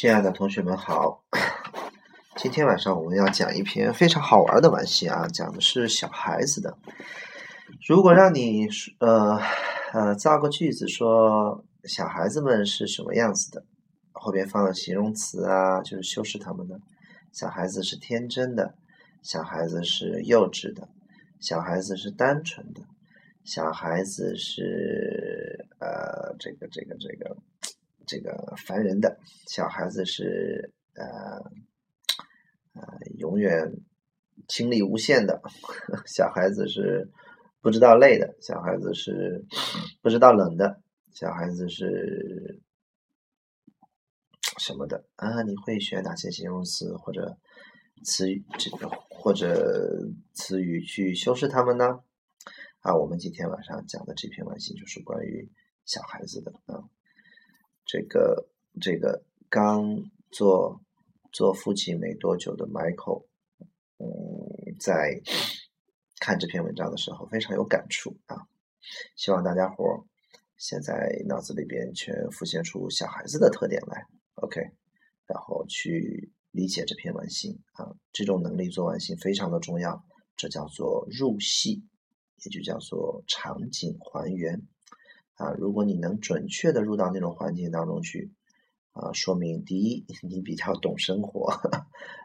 亲爱的同学们好，今天晚上我们要讲一篇非常好玩的玩戏啊，讲的是小孩子的。如果让你呃呃造个句子说小孩子们是什么样子的，后边放了形容词啊，就是修饰他们的。小孩子是天真的，小孩子是幼稚的，小孩子是单纯的，小孩子是呃这个这个这个。这个烦人的小孩子是呃呃永远精力无限的，小孩子是不知道累的，小孩子是不知道冷的，小孩子是什么的啊？你会选哪些形容词或者词语这个或者词语去修饰他们呢？啊，我们今天晚上讲的这篇文信就是关于小孩子的啊。这个这个刚做做父亲没多久的 Michael，嗯，在看这篇文章的时候非常有感触啊。希望大家伙现在脑子里边全浮现出小孩子的特点来，OK，然后去理解这篇文信啊。这种能力做完信非常的重要，这叫做入戏，也就叫做场景还原。啊，如果你能准确的入到那种环境当中去，啊，说明第一你比较懂生活，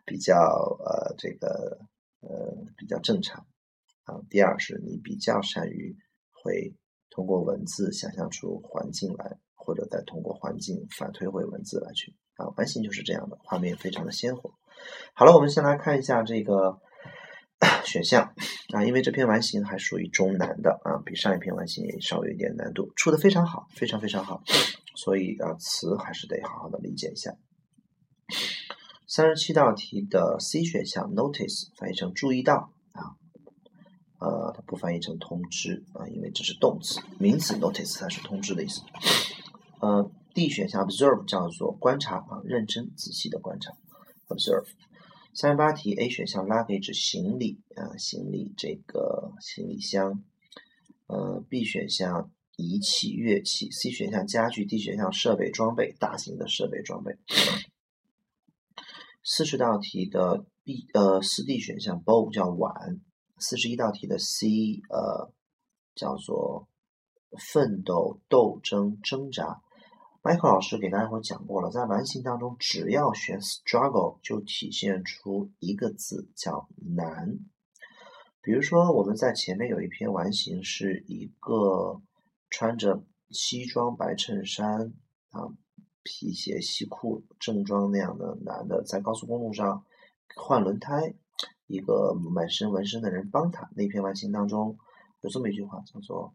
比较呃这个呃比较正常，啊，第二是你比较善于会通过文字想象出环境来，或者再通过环境反推回文字来去，啊，完形就是这样的，画面非常的鲜活。好了，我们先来看一下这个。选项啊，因为这篇完形还属于中难的啊，比上一篇完形也稍微有点难度，出的非常好，非常非常好，所以啊，词还是得好好的理解一下。三十七道题的 C 选项 notice 翻译成注意到啊，呃，它不翻译成通知啊，因为这是动词，名词 notice 它是通知的意思。呃，D 选项 observe 叫做观察啊，认真仔细的观察 observe。三十八题 A 选项 luggage 行李啊，行李这个行李箱。呃，B 选项仪器乐器，C 选项家具，D 选项设备装备，大型的设备装备。四十道题的 B 呃四 D 选项 bowl 叫碗，四十一道题的 C 呃叫做奋斗、斗争、挣扎。麦克老师给大家伙讲过了，在完形当中，只要选 struggle，就体现出一个字叫难。比如说，我们在前面有一篇完形，是一个穿着西装白衬衫啊、皮鞋西裤正装那样的男的，在高速公路上换轮胎，一个满身纹身的人帮他。那篇完形当中有这么一句话，叫做。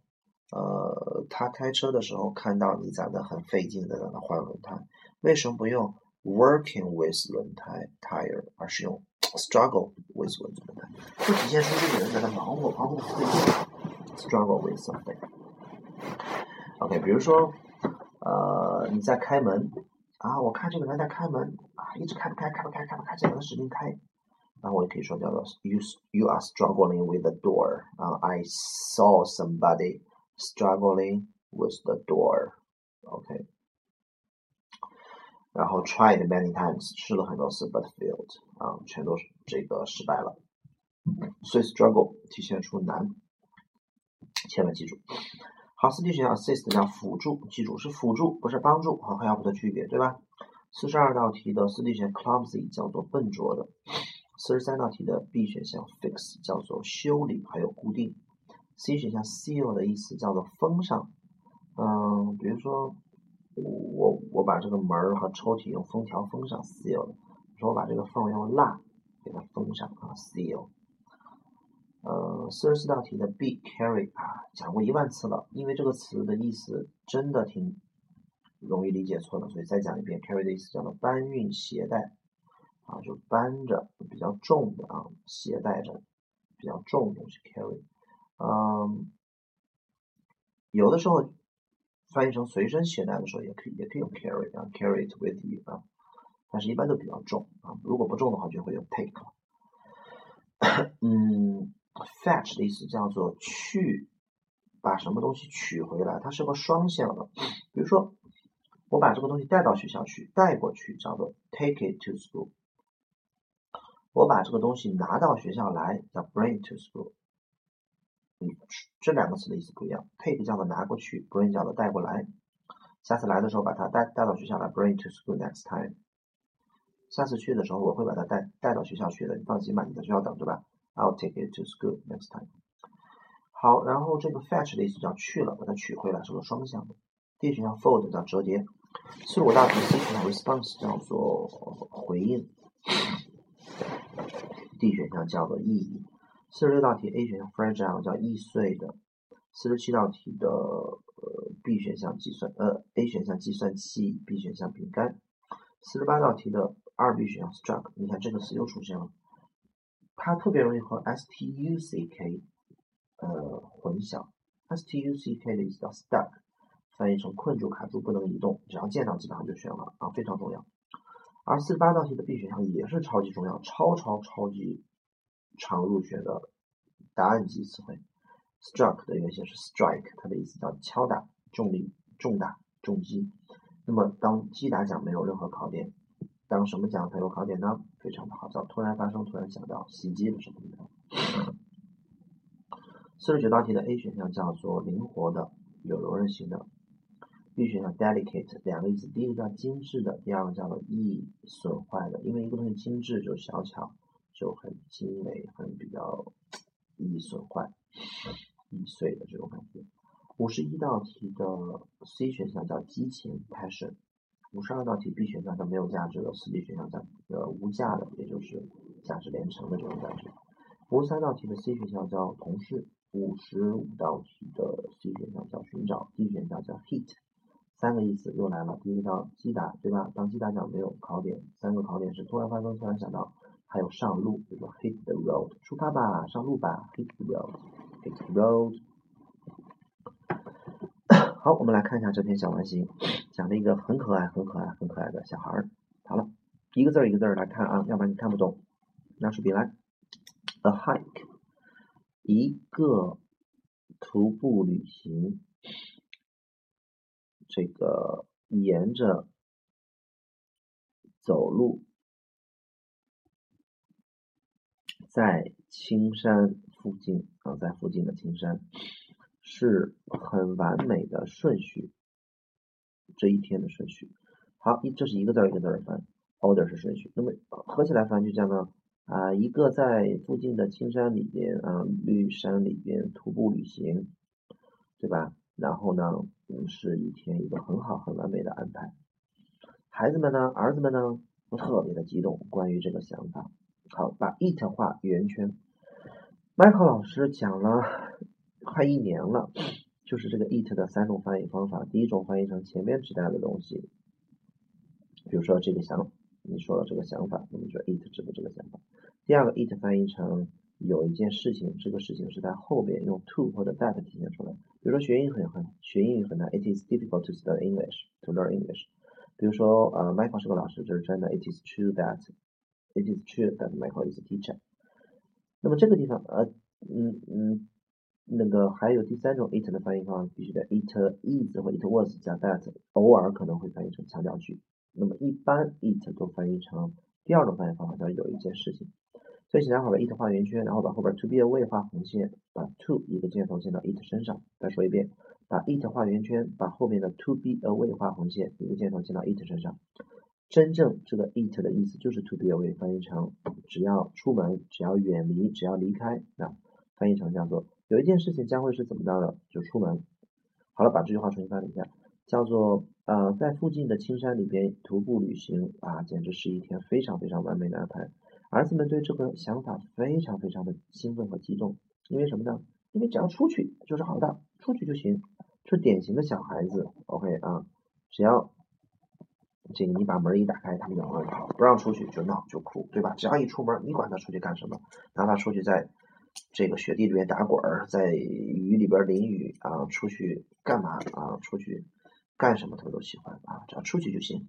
呃，他开车的时候看到你在那很费劲的在那换轮胎，为什么不用 working with 轮胎 tire，而是用 struggle with 轮胎？就体现出这个人在那忙活忙活很费劲，struggle with something。OK，比如说，呃，你在开门啊，我看这个人在开门啊，一直开不开，开不开，开不开，只能使劲开。那我也可以说叫做 you you are struggling with the door 啊，I saw somebody。Struggling with the door. OK，然后 tried many times 试了很多次，but failed 啊，全都是这个失败了。所以 struggle 体现出难，千万记住。好，四 D 选项 assist 叫辅助，记住是辅助，不是帮助和 help 的区别，对吧？四十二道题的四 D 选项 clumsy 叫做笨拙的，四十三道题的 B 选项 fix 叫做修理还有固定。C 选项 seal 的意思叫做封上，嗯，比如说我我把这个门和抽屉用封条封上 seal，说我把这个缝用蜡给它封上啊 seal。呃，四十四道题的 B carry 啊，讲过一万次了，因为这个词的意思真的挺容易理解错的，所以再讲一遍 carry 的意思叫做搬运携带啊，就搬着比较重的啊，携带着比较重的东西 carry。嗯，有的时候翻译成随身携带的时候，也可以也可以用 carry 啊，carry it with you 啊，但是一般都比较重啊，如果不重的话，就会用 take。嗯，fetch 的意思叫做去把什么东西取回来，它是个双向的。比如说，我把这个东西带到学校去，带过去叫做 take it to school。我把这个东西拿到学校来叫 bring to school。嗯，这两个词的意思不一样。take 叫做拿过去，bring 叫做带过来。下次来的时候把它带带到学校来，bring to school next time。下次去的时候我会把它带带到学校去的，你放心吧，你在学校等着吧。I'll take it to school next time。好，然后这个 fetch 的意思叫去了，把它取回来，是个双向的。D 选项 fold 叫折叠。四十五大题 C 选项 response 叫做回应。D 选项叫做意义。四十六道题 A 选项 fragile 叫易碎的。四十七道题的呃 B 选项计算呃 A 选项计算器，B 选项饼干。四十八道题的二 B 选项 struck，你看这个词又出现了，它特别容易和 stuck 呃混淆。stuck 的意思叫 stuck，翻译成困住、卡住、不能移动，只要见到基本上就选了啊，非常重要。而四十八道题的 B 选项也是超级重要，超超超级常入选的答案级词汇。struck 的原型是 strike，它的意思叫敲打、重力、重打、重击。那么当击打奖没有任何考点，当什么奖才有考点呢？非常的好，叫突然发生、突然想到、袭击的什么的。四十九道题的 A 选项叫做灵活的、有柔韧性的。B 选项 delicate 两个意思，第一个叫精致的，第二个叫做易损坏的。因为一个东西精致就小巧，就很精美，很比较易损坏、易碎的这种感觉。五十一道题的 C 选项叫激情 passion。五十二道题 B 选项叫没有价值的，四 B 选项叫呃无价的，也就是价值连城的这种感觉。五十三道题的 C 选项叫同事。五十五道题的 C 选项叫寻找，D 选项叫 hit。三个意思又来了，第一个叫击打，对吧？当击打奖没有考点，三个考点是突然发生，突然想到，还有上路，比如说 hit the road，出发吧，上路吧，hit the road，hit the road。好，我们来看一下这篇小完形，讲了一个很可爱、很可爱、很可爱的小孩儿。好了，一个字儿一个字儿来看啊，要不然你看不懂。拿出笔来，a hike，一个徒步旅行。这个沿着走路，在青山附近啊，在附近的青山是很完美的顺序，这一天的顺序。好，一这是一个字一个字翻，order 是顺序。那么合起来翻就这样呢啊，一个在附近的青山里边啊，绿山里边徒步旅行，对吧？然后呢，是一天一个很好很完美的安排。孩子们呢，儿子们呢，都特别的激动，关于这个想法。好，把 it 画圆圈。Michael 老师讲了快一年了，就是这个 it 的三种翻译方法。第一种翻译成前面指代的东西，比如说这个想，你说的这个想法，那么就 it 指的这个想法。第二个 it 翻译成有一件事情，这个事情是在后边用 to 或者 that 体现出来。比如说学英语很很学英语很难，It is difficult to study English to learn English。比如说呃，Michael 是个老师，这是真的。It is true that it is true that Michael is a teacher。那么这个地方呃嗯嗯那个还有第三种 it 的翻译方法，必须得 it is 或 it was 加 that，偶尔可能会翻译成强调句。那么一般 it 都翻译成第二种翻译方法，叫有一件事情。所以请大伙把 it 画圆圈，然后把后边 to be away 画红线，把 to 一个箭头箭到 it 身上。再说一遍，把 it 画圆圈，把后面的 to be away 画红线，一个箭头箭到 it 身上。真正这个 it 的意思就是 to be away，翻译成只要出门，只要远离，只要离开，那翻译成叫做有一件事情将会是怎么着的，就出门。好了，把这句话重新翻译一下，叫做呃，在附近的青山里边徒步旅行啊，简直是一天非常非常完美的安排。儿子们对这个想法非常非常的兴奋和激动，因为什么呢？因为只要出去就是好的，出去就行，是典型的小孩子。OK 啊，只要这个你把门一打开，他们就很好；不让出去就闹就哭，对吧？只要一出门，你管他出去干什么，哪怕出去在这个雪地里面打滚儿，在雨里边淋雨啊，出去干嘛啊？出去干什么他们都喜欢啊，只要出去就行。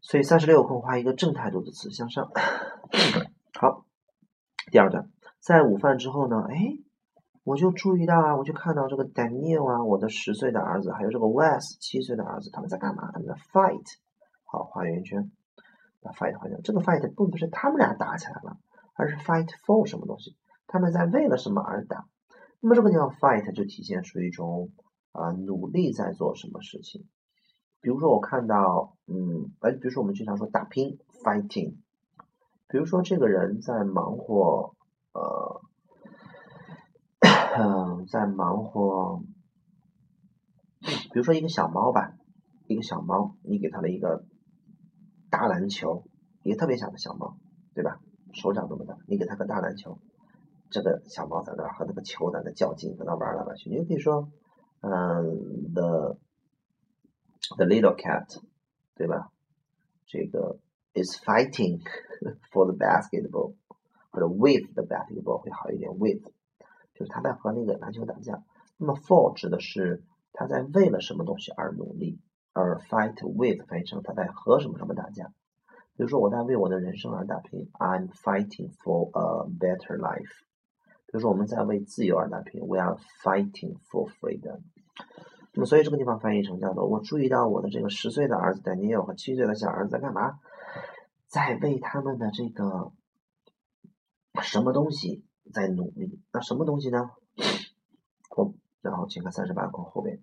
所以三十六空画一个正态度的词向上。好，第二段，在午饭之后呢，哎，我就注意到啊，我就看到这个 Daniel 啊，我的十岁的儿子，还有这个 Wes 七岁的儿子，他们在干嘛？他们在 fight。好，画圆圈，把 fight 画掉。这个 fight 并不是他们俩打起来了，而是 fight for 什么东西？他们在为了什么而打？那么这个地方 fight 就体现出一种啊努力在做什么事情。比如说我看到，嗯，哎，比如说我们经常说打拼 fighting。比如说这个人在忙活，呃。嗯，在忙活，比如说一个小猫吧，一个小猫，你给它了一个大篮球，一个特别小的小猫，对吧？手掌这么大，你给它个大篮球，这个小猫在那和那个球在那较劲，在那玩来玩去。你就可以说，嗯，the the little cat，对吧？这个 is fighting for the basketball，或者 with the basketball 会好一点，with。就是他在和那个篮球打架，那么 for 指的是他在为了什么东西而努力，而 fight with 翻译成他在和什么什么打架。比如说我在为我的人生而打拼，I'm fighting for a better life。比如说我们在为自由而打拼，We are fighting for freedom。那么所以这个地方翻译成叫做我注意到我的这个十岁的儿子 Daniel 和七岁的小儿子在干嘛，在为他们的这个什么东西。在努力，那什么东西呢？我然后请看三十八空后边，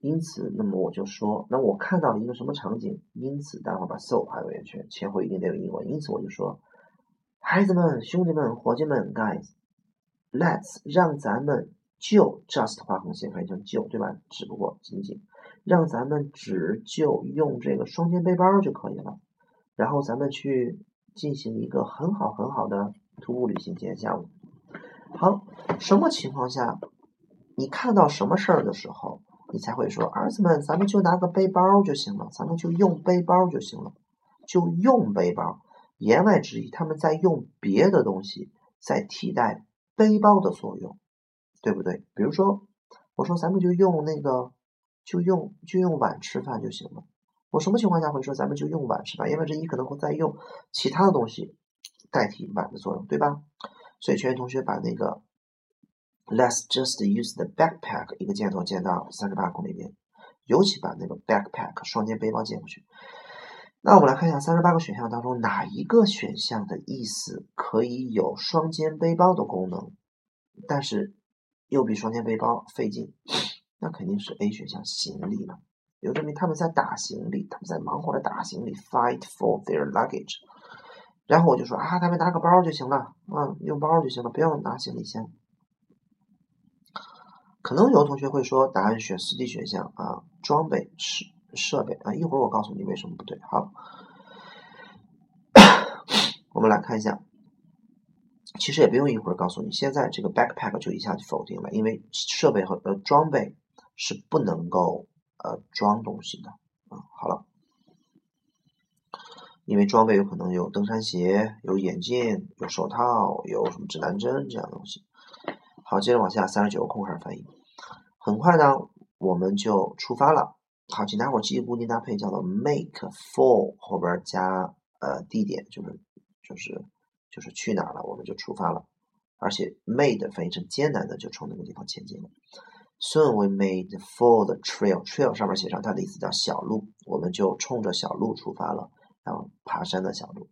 因此，那么我就说，那我看到了一个什么场景？因此，待会儿把 so 画个圆圈，前后一定得有英文。因此，我就说，孩子们、兄弟们、伙计们，guys，let's 让咱们就 just 画横线，翻译成就，对吧？只不过仅仅让咱们只就用这个双肩背包就可以了，然后咱们去进行一个很好很好的徒步旅行，今天下午。好，什么情况下，你看到什么事儿的时候，你才会说儿子们，咱们就拿个背包就行了，咱们就用背包就行了，就用背包。言外之意，他们在用别的东西在替代背包的作用，对不对？比如说，我说咱们就用那个，就用就用碗吃饭就行了。我什么情况下会说咱们就用碗吃饭？言外之意可能会在用其他的东西代替碗的作用，对吧？所以，全员同学把那个 "Let's just use the backpack" 一个箭头箭到三十八空里面，尤其把那个 backpack 双肩背包箭过去。那我们来看一下三十八个选项当中哪一个选项的意思可以有双肩背包的功能，但是又比双肩背包费劲？那肯定是 A 选项行李嘛，有证明他们在打行李，他们在忙活着打行李，fight for their luggage。然后我就说啊，他们拿个包就行了，啊，用包就行了，不要拿行李箱。可能有同学会说，答案选四 D 选项啊，装备设设备啊，一会儿我告诉你为什么不对。好，我们来看一下，其实也不用一会儿告诉你，现在这个 backpack 就一下就否定了，因为设备和呃装备是不能够呃装东西的啊。好了。因为装备有可能有登山鞋、有眼镜、有手套、有什么指南针这样的东西。好，接着往下，三十九个空开始翻译。很快呢，我们就出发了。好，请大伙记忆固定搭配，叫做 make for 后边加呃地点，就是就是就是去哪儿了，我们就出发了。而且 made 翻译成艰难的，就冲那个地方前进了。Soon we made for the trail，trail 上面写上它的意思叫小路，我们就冲着小路出发了。然后爬山的小路，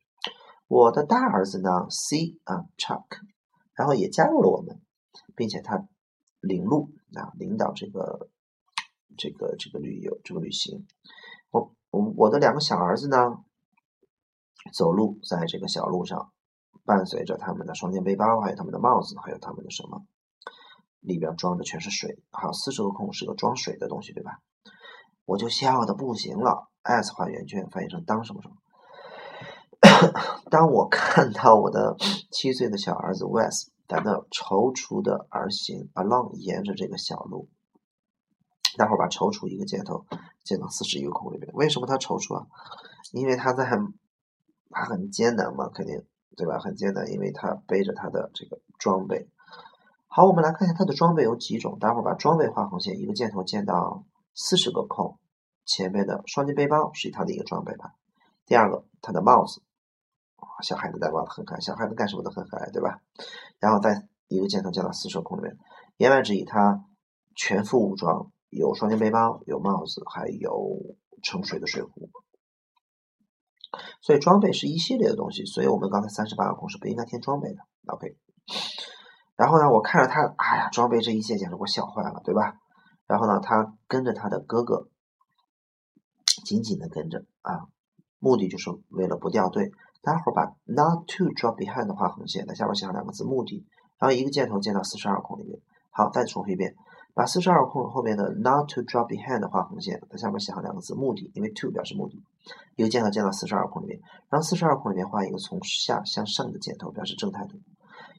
我的大儿子呢，C 啊，Chuck，然后也加入了我们，并且他领路啊，领导这个这个这个旅游这个旅行。我我我的两个小儿子呢，走路在这个小路上，伴随着他们的双肩背包，还有他们的帽子，还有他们的什么，里边装的全是水，还有四十个空是个装水的东西，对吧？我就笑的不行了，S 画圆圈翻译成当什么什么。当我看到我的七岁的小儿子 Wes 在那踌躇的而行，along 沿着这个小路，待会儿把踌躇一个箭头箭到四十一个空里面。为什么他踌躇啊？因为他在他很艰难嘛，肯定对吧？很艰难，因为他背着他的这个装备。好，我们来看一下他的装备有几种。待会儿把装备画横线，一个箭头箭到四十个空前面的双肩背包是他的一个装备吧。第二个，他的帽子。小孩子戴帽子很可爱，小孩子干什么都很可爱，对吧？然后再一个箭头降到四十空里面。言外之意，他全副武装，有双肩背包，有帽子，还有盛水的水壶。所以装备是一系列的东西，所以我们刚才三十八个空是不应该填装备的。OK。然后呢，我看着他，哎呀，装备这一切简直给我笑坏了，对吧？然后呢，他跟着他的哥哥紧紧的跟着啊，目的就是为了不掉队。待会儿把 not to drop behind 的画横线，在下边写上两个字目的，然后一个箭头箭到四十二空里面。好，再重复一遍，把四十二空后面的 not to drop behind 的画横线，在下面写上两个字目的，因为 to 表示目的，一个箭头箭到四十二空里面，然后四十二空里面画一个从下向上的箭头，表示正态度。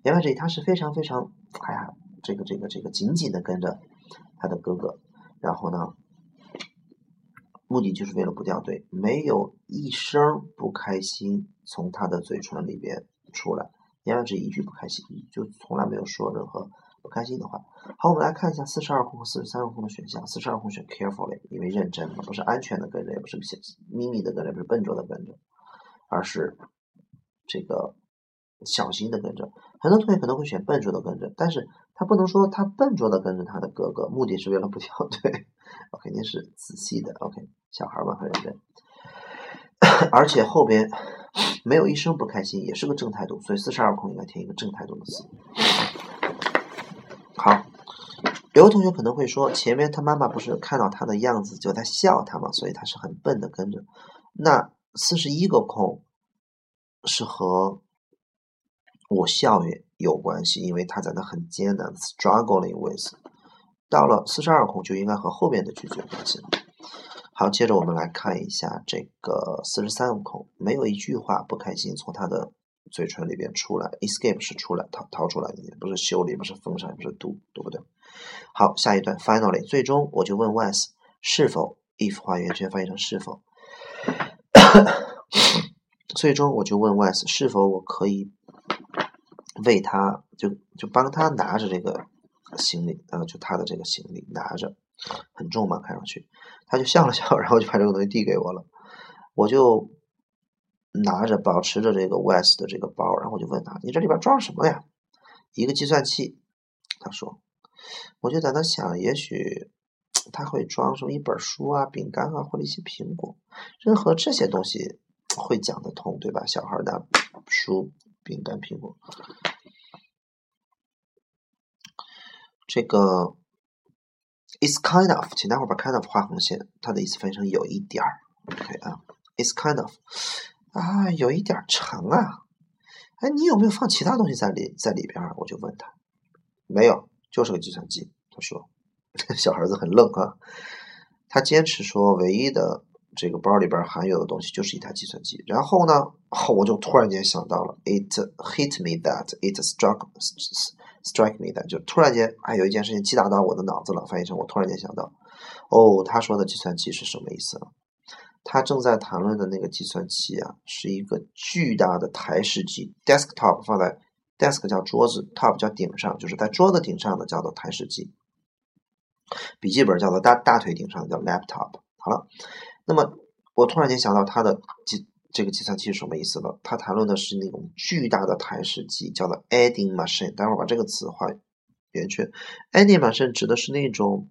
言外之意，他是非常非常，哎呀，这个这个这个紧紧的跟着他的哥哥，然后呢，目的就是为了不掉队，没有一声不开心从他的嘴唇里边出来，言外之一句不开心，就从来没有说任何不开心的话。好，我们来看一下四十二空和四十三空的选项。四十二空选 carefully，因为认真，不是安全的跟着，也不是秘密的跟着，不是笨拙的跟着，而是这个。小心的跟着，很多同学可能会选笨拙的跟着，但是他不能说他笨拙的跟着他的哥哥，目的是为了不掉队，我肯定是仔细的。OK，小孩嘛很认真，而且后边没有一声不开心，也是个正态度，所以四十二空应该填一个正态度的词。好，有的同学可能会说，前面他妈妈不是看到他的样子就在笑他嘛，所以他是很笨的跟着。那四十一个空是和。我笑也有关系，因为他在那很艰难，struggling with。到了四十二空就应该和后面的句子有关系了。好，接着我们来看一下这个四十三空，没有一句话不开心从他的嘴唇里边出来，escape 是出来逃逃出来的，不是修理，不是封杀，不是读，对不对？好，下一段，finally，最终我就问 Wes 是否 if 画圆圈翻译成是否，最终我就问 Wes 是否我可以。为他就就帮他拿着这个行李，呃，就他的这个行李拿着很重嘛，看上去，他就笑了笑，然后就把这个东西递给我了。我就拿着保持着这个 West 的这个包，然后我就问他：“你这里边装什么呀？”一个计算器。他说：“我就在那想，也许他会装什么一本书啊、饼干啊，或者一些苹果，任何这些东西会讲得通，对吧？小孩的书。”饼干、苹果，这个 is kind of，请待会儿把 kind of 画横线，它的意思翻译成有一点儿，OK 啊，is kind of 啊，有一点长啊，哎，你有没有放其他东西在里在里边？我就问他，没有，就是个计算机。他说，小孩子很愣啊，他坚持说，唯一的。这个包里边含有的东西就是一台计算机。然后呢，我就突然间想到了，it hit me that it struck strike me that，就突然间，哎，有一件事情击打到我的脑子了。翻译成我突然间想到，哦，他说的计算机是什么意思？他正在谈论的那个计算器啊，是一个巨大的台式机，desktop 放在 desk 叫桌子，top 叫顶上，就是在桌子顶上的叫做台式机。笔记本叫做大大腿顶上叫 laptop。好了。那么，我突然间想到它的计这个计算器是什么意思了？它谈论的是那种巨大的台式机，叫做 adding machine。待会儿把这个词画圆圈。adding machine 指的是那种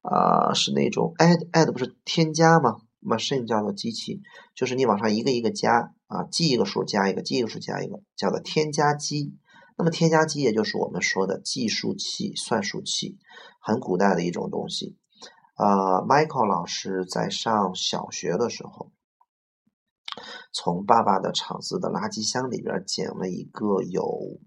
啊，是那种 add add 不是添加吗？machine 叫做机器，就是你往上一个一个加啊，记一个数加一个，记一个数加一个，叫做添加机。那么添加机也就是我们说的计数器、算术器，很古代的一种东西。呃，Michael 老师在上小学的时候，从爸爸的厂子的垃圾箱里边捡了一个有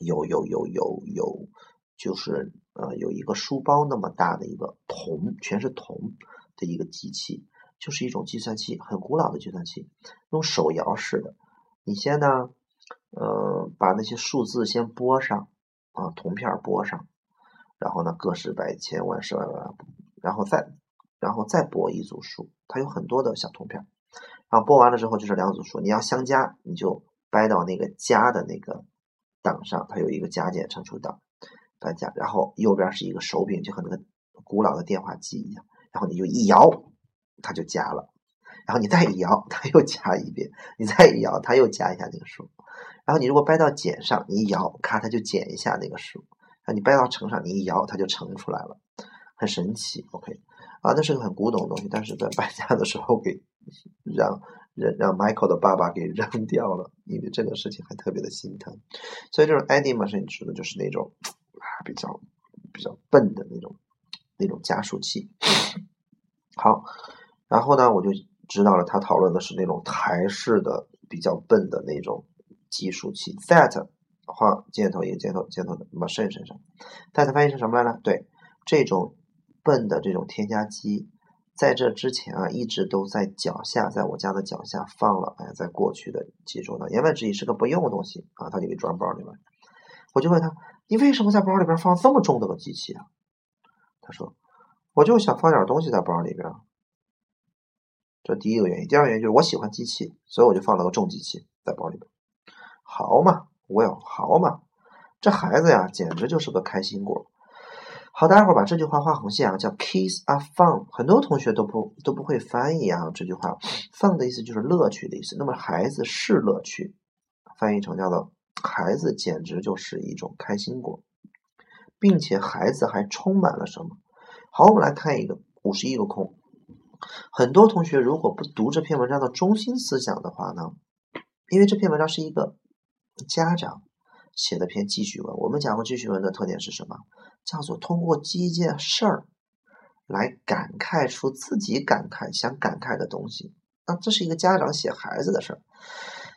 有有有有有，就是呃有一个书包那么大的一个铜，全是铜的一个机器，就是一种计算器，很古老的计算器，用手摇式的。你先呢，呃，把那些数字先拨上啊，铜片拨上。然后呢，个十百千万十万万，然后再，然后再拨一组数，它有很多的小铜片，然后拨完了之后就是两组数，你要相加，你就掰到那个加的那个档上，它有一个加减乘除档，大加，然后右边是一个手柄，就和那个古老的电话机一样，然后你就一摇，它就加了，然后你再一摇，它又加一遍，你再一摇，它又加一下那个数，然后你如果掰到减上，你一摇，咔，它就减一下那个数。啊，你掰到秤上，你一摇，它就盛出来了，很神奇。OK，啊，那是个很古董的东西，但是在搬家的时候给让让让 Michael 的爸爸给扔掉了，因为这个事情还特别的心疼。所以这种 Eddie 嘛，是你指的就是那种啊比较比较笨的那种那种加速器。好，然后呢，我就知道了，他讨论的是那种台式的比较笨的那种计数器。That 画箭头一个箭头箭头的那么射身上但它翻译成什么来着？对，这种笨的这种添加剂，在这之前啊，一直都在脚下，在我家的脚下放了。哎，在过去的几周呢，言外之意是个不用的东西啊，他就给装包里面。我就问他，你为什么在包里边放这么重的个机器啊？他说。我就想放点东西在包里边，这第一个原因。第二个原因就是我喜欢机器，所以我就放了个重机器在包里边。好嘛，Well，好嘛，这孩子呀，简直就是个开心果。好，大家伙把这句话画横线啊，叫 “Kids are fun”。很多同学都不都不会翻译啊，这句话 “fun” 的意思就是乐趣的意思。那么孩子是乐趣，翻译成叫做“孩子简直就是一种开心果”，并且孩子还充满了什么？好，我们来看一个五十一个空。很多同学如果不读这篇文章的中心思想的话呢，因为这篇文章是一个家长写的篇记叙文。我们讲过记叙文的特点是什么？叫做通过记一件事儿来感慨出自己感慨想感慨的东西。那这是一个家长写孩子的事儿，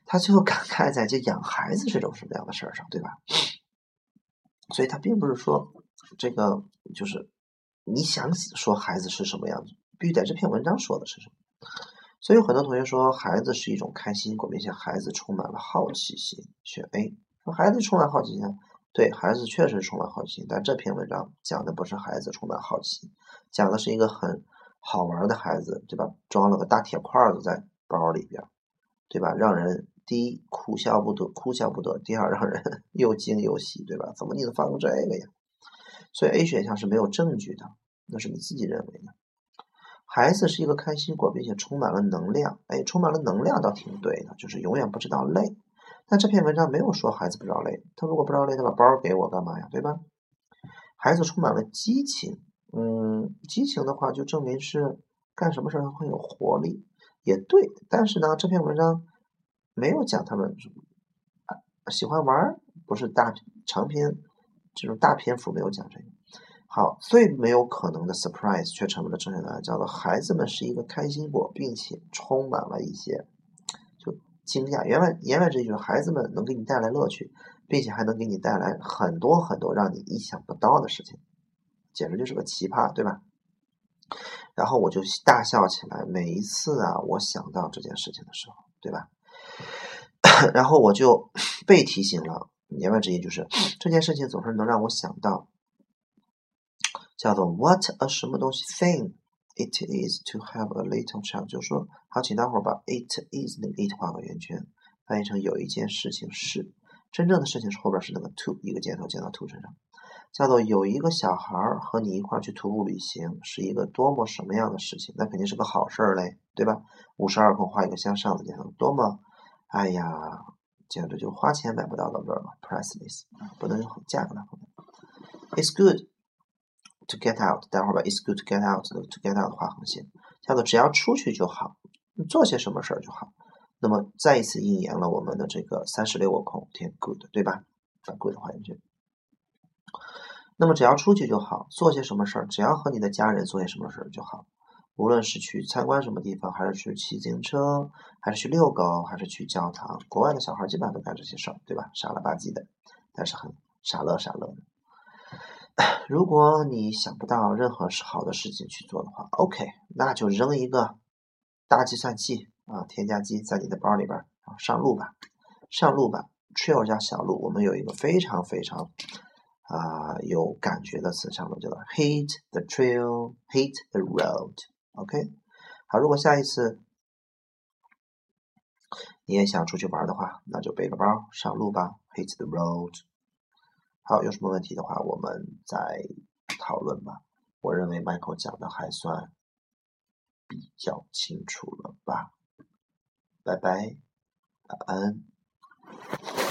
他最后感慨在这养孩子这种什么样的事儿上，对吧？所以他并不是说这个就是。你想说孩子是什么样子，必须在这篇文章说的是什么。所以很多同学说孩子是一种开心果，并且孩子充满了好奇心，选 A。说孩子充满好奇心，对孩子确实充满好奇心，但这篇文章讲的不是孩子充满好奇，讲的是一个很好玩的孩子，对吧？装了个大铁块子在包里边，对吧？让人第一哭笑不得，哭笑不得；第二让人 又惊又喜，对吧？怎么你能放过这个呀？所以 A 选项是没有证据的，那是你自己认为的。孩子是一个开心果，并且充满了能量。哎，充满了能量倒挺对的，就是永远不知道累。但这篇文章没有说孩子不知道累，他如果不知道累，他把包给我干嘛呀？对吧？孩子充满了激情，嗯，激情的话就证明是干什么事儿会有活力，也对。但是呢，这篇文章没有讲他们喜欢玩，不是大长篇。这种大篇幅没有讲这个。好，最没有可能的 surprise 却成为了正确答案，叫做孩子们是一个开心果，并且充满了一些就惊讶。言外言外之意就是孩子们能给你带来乐趣，并且还能给你带来很多很多让你意想不到的事情，简直就是个奇葩，对吧？然后我就大笑起来。每一次啊，我想到这件事情的时候，对吧？然后我就 被提醒了。言外之意就是这件事情总是能让我想到，叫做 what a 什么东西 thing it is to have a little child，就是说，好，请大伙儿把 it is 那个 it 画个圆圈，翻译成有一件事情是，真正的事情是后边是那个 to 一个箭头箭到 to 身上，叫做有一个小孩儿和你一块儿去徒步旅行，是一个多么什么样的事情？那肯定是个好事儿嘞，对吧？五十二空画一个向上的箭头，多么，哎呀！简直就花钱买不到的味儿嘛，priceless，不能用价格来衡量。It's good to get out，待会儿把 is good to get out 的 to get out 画横线，叫做只要出去就好，做些什么事儿就好。那么再一次应验了我们的这个三十六个空填 good，对吧？把 good 还原句。那么只要出去就好，做些什么事儿，只要和你的家人做些什么事儿就好。无论是去参观什么地方，还是去骑自行车，还是去遛狗，还是去教堂，国外的小孩基本上都干这些事儿，对吧？傻了吧唧的，但是很傻乐傻乐的。如果你想不到任何是好的事情去做的话，OK，那就扔一个大计算器啊，添加剂在你的包里边啊，上路吧，上路吧，trail 加小路，我们有一个非常非常。啊，有感觉的词上路叫做 hit the trail，hit the road。OK，好，如果下一次你也想出去玩的话，那就背个包上路吧，hit the road。好，有什么问题的话，我们再讨论吧。我认为 Michael 讲的还算比较清楚了吧。拜拜，晚安。